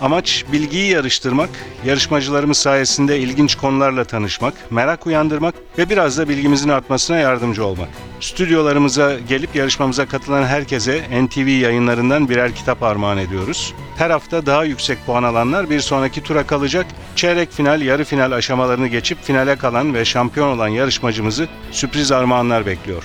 Amaç bilgiyi yarıştırmak, yarışmacılarımız sayesinde ilginç konularla tanışmak, merak uyandırmak ve biraz da bilgimizin artmasına yardımcı olmak. Stüdyolarımıza gelip yarışmamıza katılan herkese NTV yayınlarından birer kitap armağan ediyoruz. Her hafta daha yüksek puan alanlar bir sonraki tura kalacak. Çeyrek final, yarı final aşamalarını geçip finale kalan ve şampiyon olan yarışmacımızı sürpriz armağanlar bekliyor.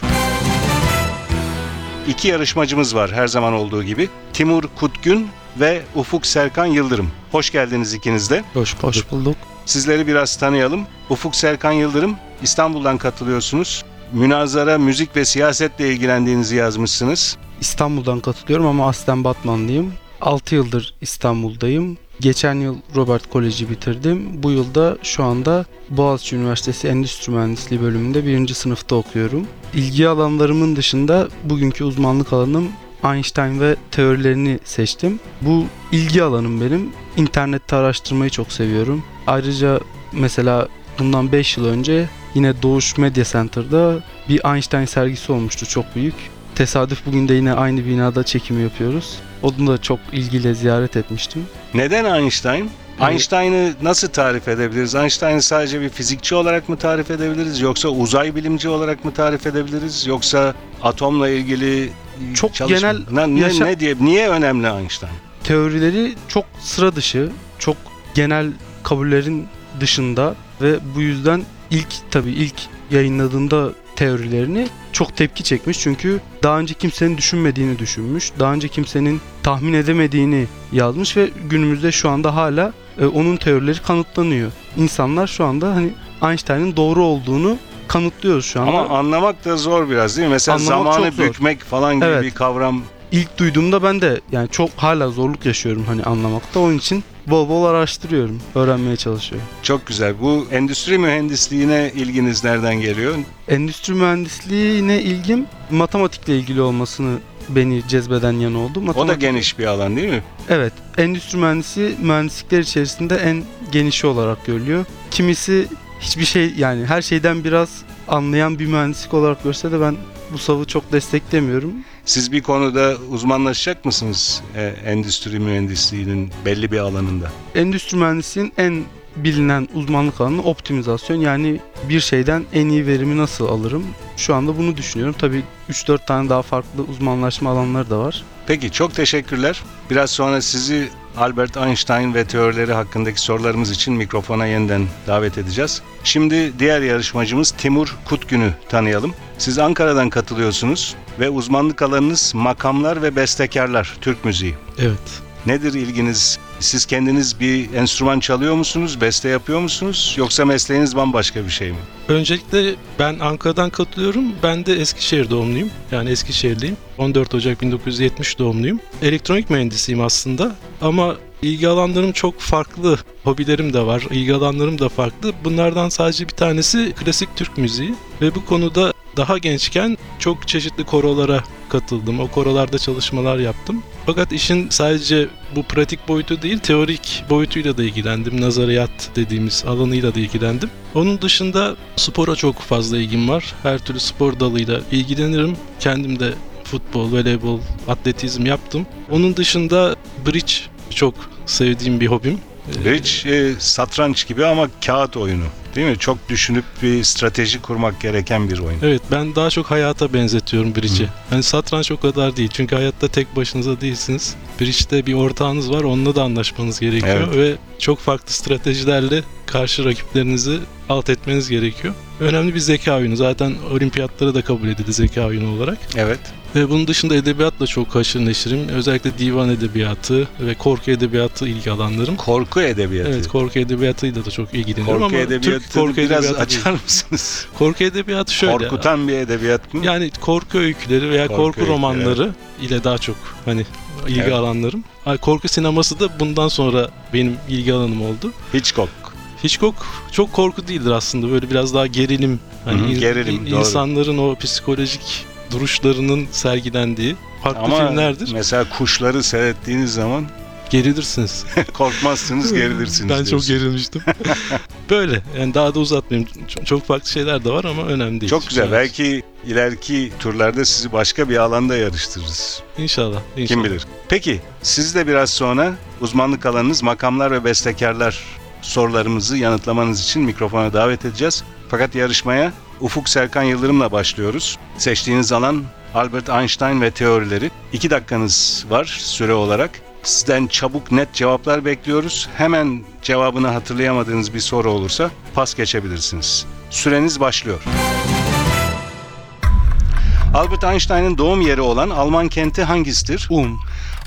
İki yarışmacımız var her zaman olduğu gibi. Timur Kutgün ve Ufuk Serkan Yıldırım. Hoş geldiniz ikiniz de. Hoş bulduk. Hoş bulduk. Sizleri biraz tanıyalım. Ufuk Serkan Yıldırım İstanbul'dan katılıyorsunuz. Münazara, müzik ve siyasetle ilgilendiğinizi yazmışsınız. İstanbul'dan katılıyorum ama aslen Batmanlıyım. 6 yıldır İstanbul'dayım. Geçen yıl Robert Koleji bitirdim. Bu yılda şu anda Boğaziçi Üniversitesi Endüstri Mühendisliği bölümünde birinci sınıfta okuyorum. İlgi alanlarımın dışında bugünkü uzmanlık alanım Einstein ve teorilerini seçtim. Bu ilgi alanım benim. İnternette araştırmayı çok seviyorum. Ayrıca mesela bundan 5 yıl önce yine Doğuş Media Center'da bir Einstein sergisi olmuştu çok büyük. Tesadüf bugün de yine aynı binada çekimi yapıyoruz. Onu da çok ilgiyle ziyaret etmiştim. Neden Einstein? Evet. Einstein'ı nasıl tarif edebiliriz? Einstein'ı sadece bir fizikçi olarak mı tarif edebiliriz? Yoksa uzay bilimci olarak mı tarif edebiliriz? Yoksa atomla ilgili Çok çalışma- genel Ne, ne, yaşa- ne diye niye önemli Einstein? Teorileri çok sıra dışı, çok genel kabullerin dışında ve bu yüzden ilk tabii ilk yayınladığında teorilerini çok tepki çekmiş çünkü daha önce kimsenin düşünmediğini düşünmüş, daha önce kimsenin tahmin edemediğini yazmış ve günümüzde şu anda hala e, onun teorileri kanıtlanıyor. İnsanlar şu anda hani Einstein'ın doğru olduğunu kanıtlıyoruz şu anda. Ama anlamak da zor biraz değil mi? Mesela Anlamak zamanı bükmek falan gibi Evet. bir kavram. İlk duyduğumda ben de yani çok hala zorluk yaşıyorum hani anlamakta. Onun için bol bol araştırıyorum, öğrenmeye çalışıyorum. Çok güzel. Bu endüstri mühendisliğine ilginiz nereden geliyor? Endüstri mühendisliğine ilgim matematikle ilgili olmasını beni cezbeden yan oldu. O da Matematik- geniş bir alan değil mi? Evet, endüstri mühendisi mühendislikler içerisinde en genişi olarak görülüyor. Kimisi hiçbir şey yani her şeyden biraz anlayan bir mühendislik olarak görse de ben bu savı çok desteklemiyorum. Siz bir konuda uzmanlaşacak mısınız e, endüstri mühendisliğinin belli bir alanında? Endüstri mühendisliğinin en bilinen uzmanlık alanı optimizasyon. Yani bir şeyden en iyi verimi nasıl alırım? Şu anda bunu düşünüyorum. Tabii 3-4 tane daha farklı uzmanlaşma alanları da var. Peki çok teşekkürler. Biraz sonra sizi Albert Einstein ve teorileri hakkındaki sorularımız için mikrofona yeniden davet edeceğiz. Şimdi diğer yarışmacımız Timur Kutgün'ü tanıyalım. Siz Ankara'dan katılıyorsunuz ve uzmanlık alanınız makamlar ve bestekarlar, Türk müziği. Evet. Nedir ilginiz? Siz kendiniz bir enstrüman çalıyor musunuz, beste yapıyor musunuz yoksa mesleğiniz bambaşka bir şey mi? Öncelikle ben Ankara'dan katılıyorum. Ben de Eskişehir doğumluyum. Yani Eskişehirliyim. 14 Ocak 1970 doğumluyum. Elektronik mühendisiyim aslında ama ilgi alanlarım çok farklı. Hobilerim de var, ilgi alanlarım da farklı. Bunlardan sadece bir tanesi klasik Türk müziği ve bu konuda daha gençken çok çeşitli korolara katıldım. O korolarda çalışmalar yaptım. Fakat işin sadece bu pratik boyutu değil, teorik boyutuyla da ilgilendim. Nazariyat dediğimiz alanıyla da ilgilendim. Onun dışında spora çok fazla ilgim var. Her türlü spor dalıyla ilgilenirim. Kendim de futbol, voleybol, atletizm yaptım. Onun dışında bridge çok sevdiğim bir hobim. Ee, Bridge e, satranç gibi ama kağıt oyunu. Değil mi? Çok düşünüp bir strateji kurmak gereken bir oyun. Evet ben daha çok hayata benzetiyorum Bridge'i. Yani satranç o kadar değil. Çünkü hayatta tek başınıza değilsiniz. Bridge'de bir ortağınız var. Onunla da anlaşmanız gerekiyor. Evet. Ve çok farklı stratejilerle karşı rakiplerinizi alt etmeniz gerekiyor. Önemli bir zeka oyunu. Zaten olimpiyatlara da kabul edildi zeka oyunu olarak. Evet. Ve bunun dışında edebiyatla çok haşır neşirim. Özellikle divan edebiyatı ve korku edebiyatı ilgi alanlarım. Korku edebiyatı. Evet korku edebiyatıyla da çok ilgileniyorum Korku ama edebiyatını Türk korku biraz edebiyatı açar değil. mısınız? Korku edebiyatı şöyle. Korkutan bir edebiyat mı? Yani korku öyküleri veya Korku korku, öyküleri, romanları ile daha çok hani ilgi Evet. alanlarım. Korku sineması da bundan sonra benim ilgi alanım oldu. Hitchcock. Hitchcock çok korku değildir aslında. Böyle biraz daha gerilim. Hani Hı hı, in- gerilim, in- doğru. insanların o psikolojik duruşlarının sergilendiği farklı Ama filmlerdir. mesela kuşları seyrettiğiniz zaman Gerilirsiniz. korkmazsınız, gerilirsiniz. ben çok diyorsun. gerilmiştim. Böyle. Yani daha da uzatmayayım. Çok, çok farklı şeyler de var ama önemli değil. Çok güzel. Evet. Belki ileriki turlarda sizi başka bir alanda yarıştırırız. İnşallah. inşallah. Kim bilir. Peki siz de biraz sonra uzmanlık alanınız makamlar ve bestekarlar sorularımızı yanıtlamanız için mikrofona davet edeceğiz. Fakat yarışmaya Ufuk Serkan Yıldırım'la başlıyoruz. Seçtiğiniz alan Albert Einstein ve teorileri. İki dakikanız var süre olarak. Sizden çabuk net cevaplar bekliyoruz. Hemen cevabını hatırlayamadığınız bir soru olursa pas geçebilirsiniz. Süreniz başlıyor. Albert Einstein'ın doğum yeri olan Alman kenti hangisidir? Um,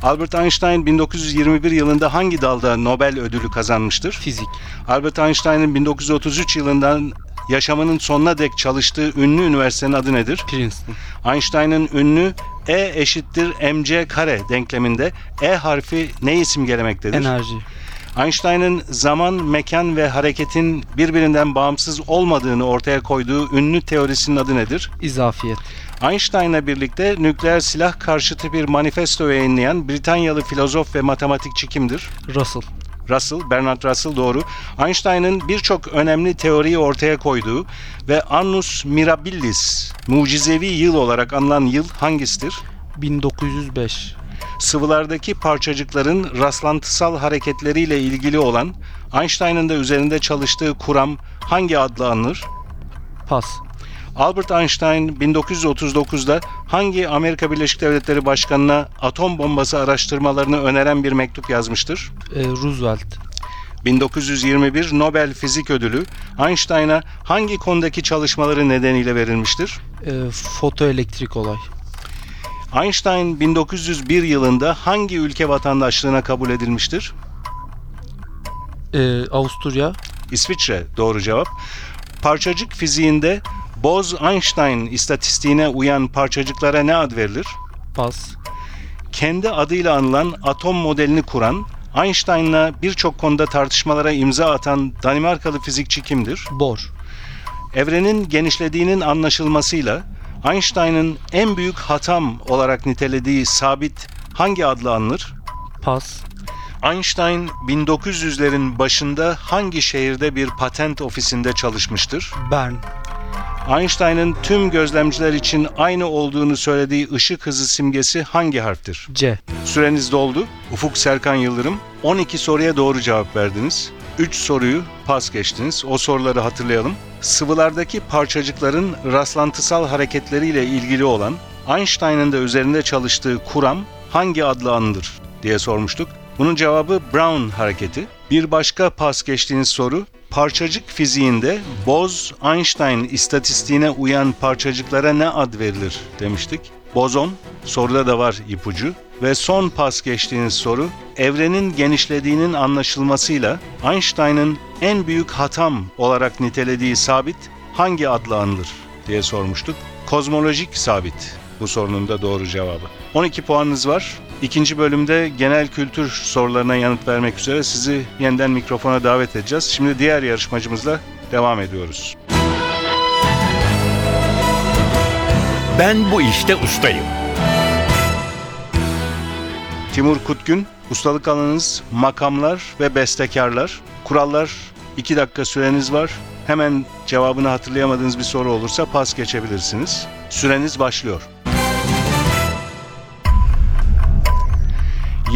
Albert Einstein 1921 yılında hangi dalda Nobel ödülü kazanmıştır? fizik, Albert Einstein'ın 1933 yılından yaşamının sonuna dek çalıştığı ünlü üniversitenin adı nedir? Princeton, Einstein'ın ünlü E eşittir mc kare denkleminde E harfi ne isim gelemektedir? enerji, Einstein'ın zaman, mekan ve hareketin birbirinden bağımsız olmadığını ortaya koyduğu ünlü teorisinin adı nedir? izafiyet, Einstein'la birlikte nükleer silah karşıtı bir manifesto yayınlayan Britanyalı filozof ve matematikçi kimdir? Russell, Russell, Bernard Russell doğru. Einstein'ın birçok önemli teoriyi ortaya koyduğu ve Annus Mirabilis, mucizevi yıl olarak anılan yıl hangisidir? 1905, Sıvılardaki parçacıkların rastlantısal hareketleriyle ilgili olan Einstein'ın da üzerinde çalıştığı kuram hangi adla anılır? pas, Albert Einstein 1939'da hangi Amerika Birleşik Devletleri Başkanı'na atom bombası araştırmalarını öneren bir mektup yazmıştır? e, Roosevelt, 1921 Nobel Fizik Ödülü Einstein'a hangi konudaki çalışmaları nedeniyle verilmiştir? e, fotoelektrik olay, Einstein 1901 yılında hangi ülke vatandaşlığına kabul edilmiştir? e, Avusturya, İsviçre doğru cevap. Parçacık fiziğinde Bose-Einstein istatistiğine uyan parçacıklara ne ad verilir? pas, kendi adıyla anılan atom modelini kuran, Einstein'la birçok konuda tartışmalara imza atan Danimarkalı fizikçi kimdir? bor, Evrenin genişlediğinin anlaşılmasıyla Einstein'ın en büyük hatam olarak nitelediği sabit hangi adla anılır? pas, Einstein 1900'lerin başında hangi şehirde bir patent ofisinde çalışmıştır? Bern, Einstein'ın tüm gözlemciler için aynı olduğunu söylediği ışık hızı simgesi hangi harftir? C, Süreniz doldu. Ufuk Serkan Yıldırım. 12 soruya doğru cevap verdiniz. 3 soruyu pas geçtiniz. O soruları hatırlayalım. Sıvılardaki parçacıkların rastlantısal hareketleriyle ilgili olan Einstein'ın da üzerinde çalıştığı kuram hangi adla anılır diye sormuştuk. Bunun cevabı Brown hareketi. Bir başka pas geçtiğiniz soru parçacık fiziğinde Bose-Einstein istatistiğine uyan parçacıklara ne ad verilir demiştik. Bozon, soruda da var ipucu. Ve son pas geçtiğiniz soru, evrenin genişlediğinin anlaşılmasıyla Einstein'ın en büyük hatam olarak nitelediği sabit hangi adla anılır diye sormuştuk. Kozmolojik sabit bu sorunun da doğru cevabı. 12 puanınız var. İkinci bölümde genel kültür sorularına yanıt vermek üzere sizi yeniden mikrofona davet edeceğiz. Şimdi diğer yarışmacımızla devam ediyoruz. Ben bu işte ustayım. Timur Kutgün, ustalık alanınız makamlar ve bestekarlar. Kurallar 2 dakika süreniz var. Hemen cevabını hatırlayamadığınız bir soru olursa pas geçebilirsiniz. Süreniz başlıyor.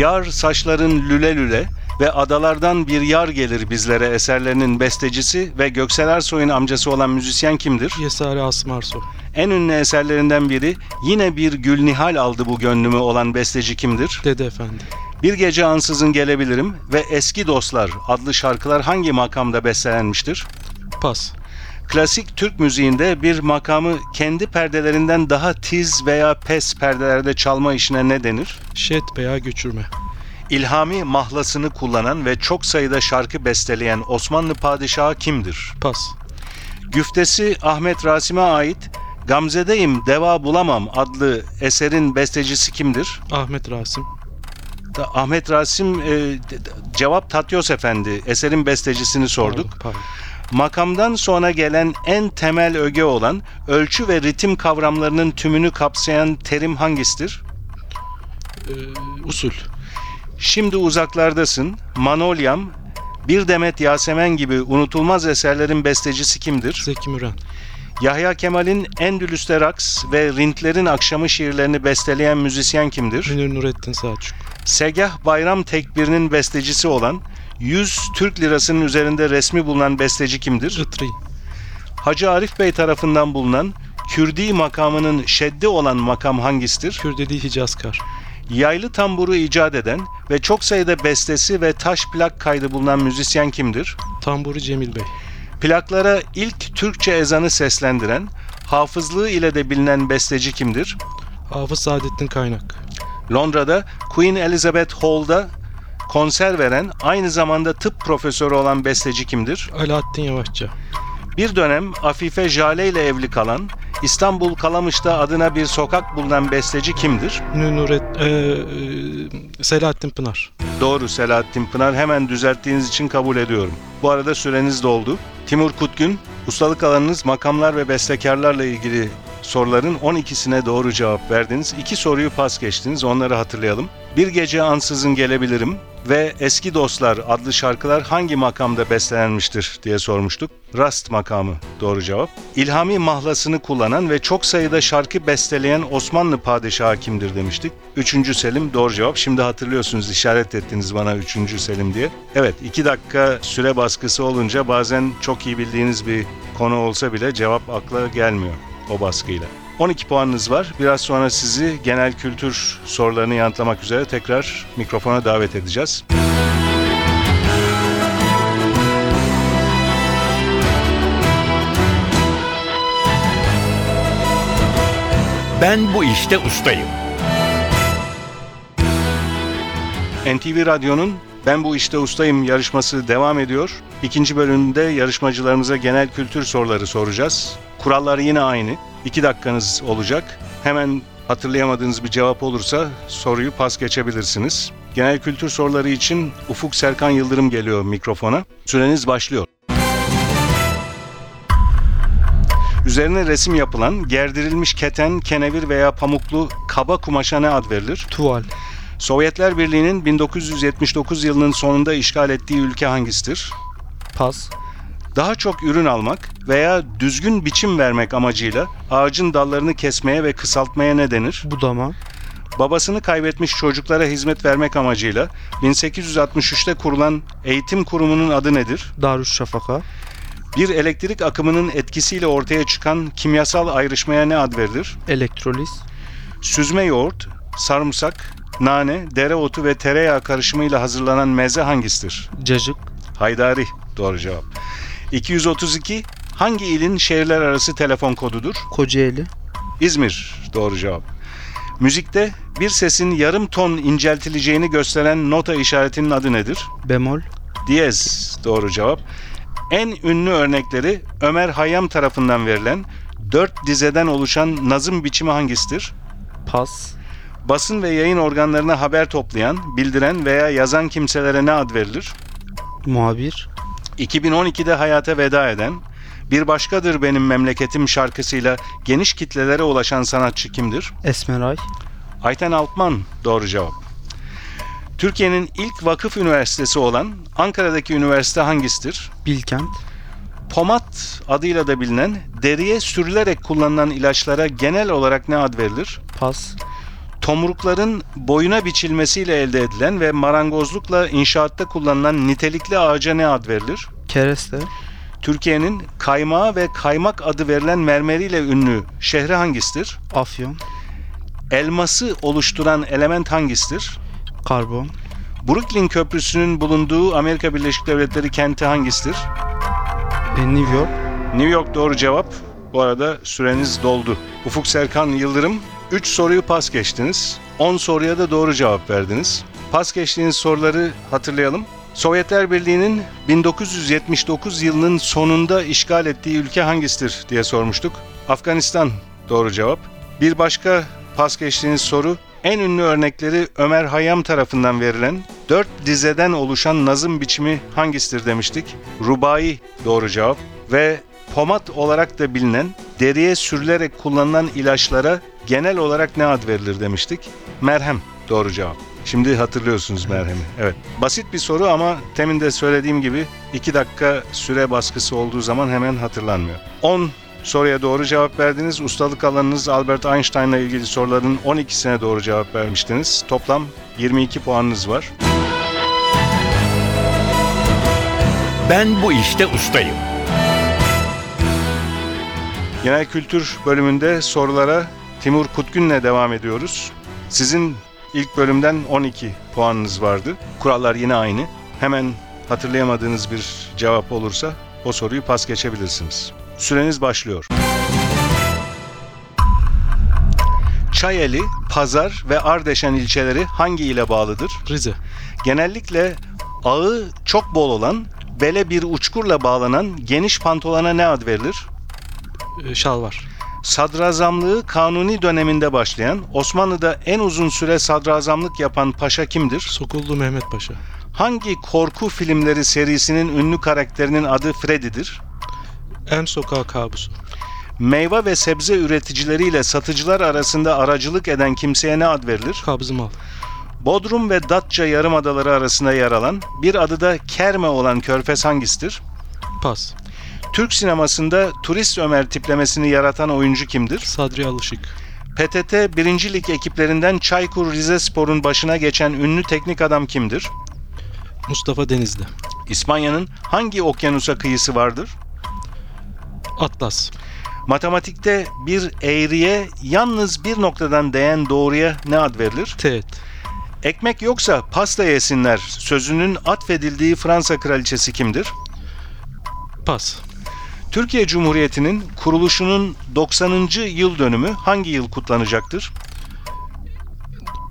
Yar saçların lüle lüle ve adalardan bir yar gelir bizlere eserlerinin bestecisi ve Göksel Ersoy'un amcası olan müzisyen kimdir? Yesari Asım Arso. En ünlü eserlerinden biri yine bir gül nihal aldı bu gönlümü olan besteci kimdir? Dede Efendi. Bir gece ansızın gelebilirim ve Eski Dostlar adlı şarkılar hangi makamda bestelenmiştir? Pas. Klasik Türk müziğinde bir makamı kendi perdelerinden daha tiz veya pes perdelerde çalma işine ne denir? Şet veya göçürme. İlhami mahlasını kullanan ve çok sayıda şarkı besteleyen Osmanlı padişahı kimdir? Pas. Güftesi Ahmet Rasim'e ait Gamze'deyim deva bulamam adlı eserin bestecisi kimdir? Ahmet Rasim. Ta- Ahmet Rasim e, cevap Tatyos Efendi. Eserin bestecisini sorduk. Pardon, pardon. Makamdan sonra gelen en temel öge olan ölçü ve ritim kavramlarının tümünü kapsayan terim hangisidir? Ee, usul. Şimdi uzaklardasın, Manolyam, Bir Demet Yasemen gibi unutulmaz eserlerin bestecisi kimdir? Zeki Müren. Yahya Kemal'in Endülüs'te Raks ve Rintler'in Akşamı şiirlerini besteleyen müzisyen kimdir? Münir Nurettin Selçuk. Segah Bayram Tekbir'in bestecisi olan 100 Türk lirasının üzerinde resmi bulunan besteci kimdir? Itri. Hacı Arif Bey tarafından bulunan Kürdi makamının şeddi olan makam hangisidir? Kürdeli Hicazkar. Yaylı tamburu icat eden ve çok sayıda bestesi ve taş plak kaydı bulunan müzisyen kimdir? Tamburi Cemil Bey. Plaklara ilk Türkçe ezanı seslendiren, hafızlığı ile de bilinen besteci kimdir? Hafız Saadettin Kaynak. Londra'da Queen Elizabeth Hall'da konser veren, aynı zamanda tıp profesörü olan besteci kimdir? Alaaddin Yavaşça. Bir dönem Afife Jale ile evli kalan, İstanbul Kalamış'ta adına bir sokak bulunan besteci kimdir? Nuret... Ee, e, Selahattin Pınar. Doğru Selahattin Pınar hemen düzelttiğiniz için kabul ediyorum. Bu arada süreniz doldu. Timur Kutgün, ustalık alanınız makamlar ve bestekarlarla ilgili soruların 12'sine doğru cevap verdiniz. İki soruyu pas geçtiniz, onları hatırlayalım. Bir gece ansızın gelebilirim ve Eski Dostlar adlı şarkılar hangi makamda bestelenmiştir diye sormuştuk. Rast makamı doğru cevap. İlhami mahlasını kullanan ve çok sayıda şarkı besteleyen Osmanlı padişahı kimdir demiştik. Üçüncü Selim doğru cevap. Şimdi hatırlıyorsunuz işaret ettiniz bana üçüncü Selim diye. Evet iki dakika süre baskısı olunca bazen çok iyi bildiğiniz bir konu olsa bile cevap akla gelmiyor o baskıyla. 12 puanınız var. Biraz sonra sizi genel kültür sorularını yanıtlamak üzere tekrar mikrofona davet edeceğiz. Ben bu işte ustayım. NTV Radyo'nun Ben Bu İşte Ustayım yarışması devam ediyor. İkinci bölümde yarışmacılarımıza genel kültür soruları soracağız. Kurallar yine aynı. 2 dakikanız olacak. Hemen hatırlayamadığınız bir cevap olursa soruyu pas geçebilirsiniz. Genel kültür soruları için Ufuk Serkan Yıldırım geliyor mikrofona. Süreniz başlıyor. Üzerine resim yapılan, gerdirilmiş keten, kenevir veya pamuklu kaba kumaşa ne ad verilir? Tuval. Sovyetler Birliği'nin 1979 yılının sonunda işgal ettiği ülke hangisidir? Pas. Daha çok ürün almak veya düzgün biçim vermek amacıyla ağacın dallarını kesmeye ve kısaltmaya ne denir? Budama. Babasını kaybetmiş çocuklara hizmet vermek amacıyla 1863'te kurulan eğitim kurumunun adı nedir? Darüşşafaka. Bir elektrik akımının etkisiyle ortaya çıkan kimyasal ayrışmaya ne ad verilir? Elektroliz. Süzme yoğurt, sarımsak, nane, dereotu ve tereyağı karışımıyla hazırlanan meze hangisidir? Cacık. Haydari doğru cevap. 232 hangi ilin şehirler arası telefon kodudur? Kocaeli. İzmir doğru cevap. Müzikte bir sesin yarım ton inceltileceğini gösteren nota işaretinin adı nedir? Bemol. Diyez doğru cevap. En ünlü örnekleri Ömer Hayyam tarafından verilen dört dizeden oluşan nazım biçimi hangisidir? Pas. Basın ve yayın organlarına haber toplayan, bildiren veya yazan kimselere ne ad verilir? Muhabir. 2012'de hayata veda eden, Bir Başkadır Benim Memleketim şarkısıyla geniş kitlelere ulaşan sanatçı kimdir? Esmeray. Ayten Altman doğru cevap. Türkiye'nin ilk vakıf üniversitesi olan Ankara'daki üniversite hangisidir? Bilkent. Pomat adıyla da bilinen deriye sürülerek kullanılan ilaçlara genel olarak ne ad verilir? Pas. Tomrukların boyuna biçilmesiyle elde edilen ve marangozlukla inşaatta kullanılan nitelikli ağaca ne ad verilir? Kereste. Türkiye'nin kaymağı ve kaymak adı verilen mermeriyle ünlü şehri hangisidir? Afyon. Elması oluşturan element hangisidir? Karbon. Brooklyn Köprüsü'nün bulunduğu Amerika Birleşik Devletleri kenti hangisidir? E, New York. New York doğru cevap. Bu arada süreniz doldu. Ufuk Serkan Yıldırım 3 soruyu pas geçtiniz. 10 soruya da doğru cevap verdiniz. Pas geçtiğiniz soruları hatırlayalım. Sovyetler Birliği'nin 1979 yılının sonunda işgal ettiği ülke hangisidir diye sormuştuk. Afganistan doğru cevap. Bir başka pas geçtiğiniz soru En ünlü örnekleri Ömer Hayyam tarafından verilen dört dizeden oluşan nazım biçimi hangisidir demiştik? Rubai doğru cevap ve pomat olarak da bilinen deriye sürülerek kullanılan ilaçlara genel olarak ne ad verilir demiştik? Merhem doğru cevap. Şimdi hatırlıyorsunuz merhemi. Evet. Basit bir soru ama temin de söylediğim gibi 2 dakika süre baskısı olduğu zaman hemen hatırlanmıyor. 10 soruya doğru cevap verdiniz. Ustalık alanınız Albert Einstein'la ilgili soruların 12'sine doğru cevap vermiştiniz. Toplam 22 puanınız var. Ben bu işte ustayım. Genel kültür bölümünde sorulara Timur Kutgün'le devam ediyoruz. Sizin ilk bölümden 12 puanınız vardı. Kurallar yine aynı. Hemen hatırlayamadığınız bir cevap olursa o soruyu pas geçebilirsiniz. Süreniz başlıyor. Çayeli, Pazar ve Ardeşen ilçeleri hangi ile bağlıdır? Rize. Genellikle ağı çok bol olan, bele bir uçkurla bağlanan geniş pantolona ne ad verilir? Ee, Şalvar. Sadrazamlığı Kanuni döneminde başlayan, Osmanlı'da en uzun süre sadrazamlık yapan paşa kimdir? Sokullu Mehmet Paşa. Hangi korku filmleri serisinin ünlü karakterinin adı Freddy'dir? En Sokağı Kabusu. Meyve ve sebze üreticileriyle satıcılar arasında aracılık eden kimseye ne ad verilir? Kabzımal. Bodrum ve Datça yarımadaları arasında yer alan, bir adı da Kerme olan körfez hangisidir? Pas. Türk sinemasında turist Ömer tiplemesini yaratan oyuncu kimdir? Sadri Alışık. PTT 1. Lig ekiplerinden Çaykur Rizespor'un başına geçen ünlü teknik adam kimdir? Mustafa Denizli. İspanya'nın hangi okyanusa kıyısı vardır? Atlas. Matematikte bir eğriye yalnız bir noktadan değen doğruya ne ad verilir? Teğet. Ekmek yoksa pasta yesinler sözünün atfedildiği Fransa kraliçesi kimdir? Pas. Türkiye Cumhuriyeti'nin kuruluşunun 90. yıl dönümü hangi yıl kutlanacaktır?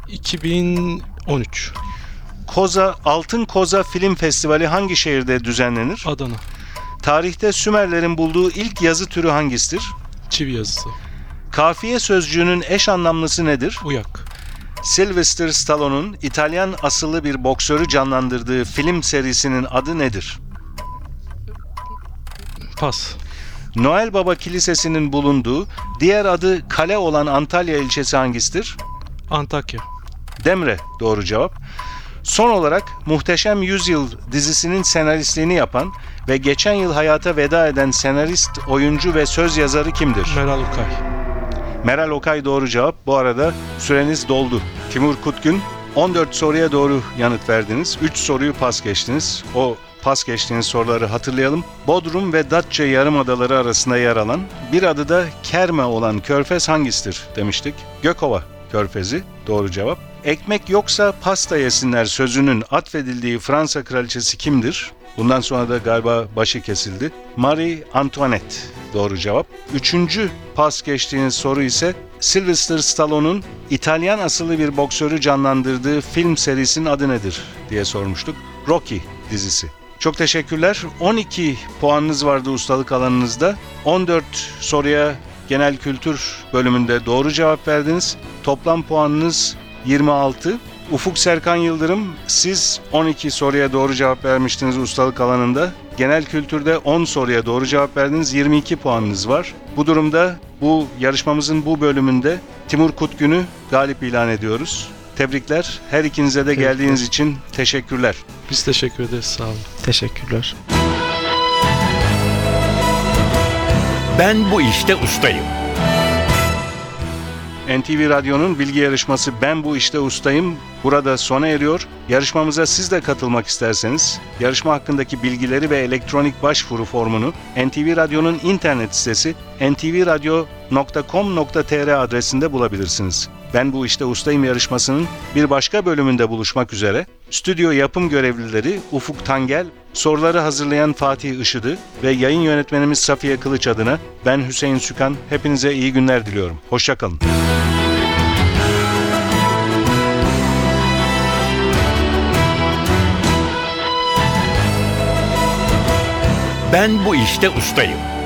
2013. Koza Altın Koza Film Festivali hangi şehirde düzenlenir? Adana. Tarihte Sümerlerin bulduğu ilk yazı türü hangisidir? Çivi yazısı. Kafiye sözcüğünün eş anlamlısı nedir? Uyak. Sylvester Stallone'un İtalyan asıllı bir boksörü canlandırdığı film serisinin adı nedir? Pas. Noel Baba Kilisesi'nin bulunduğu, diğer adı kale olan Antalya ilçesi hangisidir? Antakya. Demre doğru cevap. Son olarak Muhteşem Yüzyıl dizisinin senaristliğini yapan ve geçen yıl hayata veda eden senarist, oyuncu ve söz yazarı kimdir? Meral Okay. Meral Okay doğru cevap. Bu arada süreniz doldu. Timur Kutgün 14 soruya doğru yanıt verdiniz. 3 soruyu pas geçtiniz. O pas geçtiğiniz soruları hatırlayalım. Bodrum ve Datça yarımadaları arasında yer alan bir adı da Kerme olan körfez hangisidir demiştik. Gökova körfezi doğru cevap. Ekmek yoksa pasta yesinler sözünün atfedildiği Fransa kraliçesi kimdir? Bundan sonra da galiba başı kesildi. Marie Antoinette doğru cevap. Üçüncü pas geçtiğiniz soru ise Sylvester Stallone'un İtalyan asıllı bir boksörü canlandırdığı film serisinin adı nedir diye sormuştuk. Rocky dizisi. Çok teşekkürler. 12 puanınız vardı ustalık alanınızda. 14 soruya genel kültür bölümünde doğru cevap verdiniz. Toplam puanınız 26. Ufuk Serkan Yıldırım, siz 12 soruya doğru cevap vermiştiniz ustalık alanında. Genel kültürde 10 soruya doğru cevap verdiniz, 22 puanınız var. Bu durumda bu yarışmamızın bu bölümünde Timur Kutgün'ü galip ilan ediyoruz. Tebrikler. Her ikinize de geldiğiniz için teşekkürler. Biz teşekkür ederiz. Sağ olun. Teşekkürler. Ben bu işte ustayım. NTV Radyo'nun bilgi yarışması Ben Bu İşte Ustayım burada sona eriyor. Yarışmamıza siz de katılmak isterseniz yarışma hakkındaki bilgileri ve elektronik başvuru formunu NTV Radyo'nun internet sitesi ntvradio.com.tr adresinde bulabilirsiniz. Ben Bu İşte Ustayım yarışmasının bir başka bölümünde buluşmak üzere. Stüdyo yapım görevlileri Ufuk Tangel, soruları hazırlayan Fatih Işıdı ve yayın yönetmenimiz Safiye Kılıç adına ben Hüseyin Sükan hepinize iyi günler diliyorum. Hoşçakalın. Ben bu işte ustayım.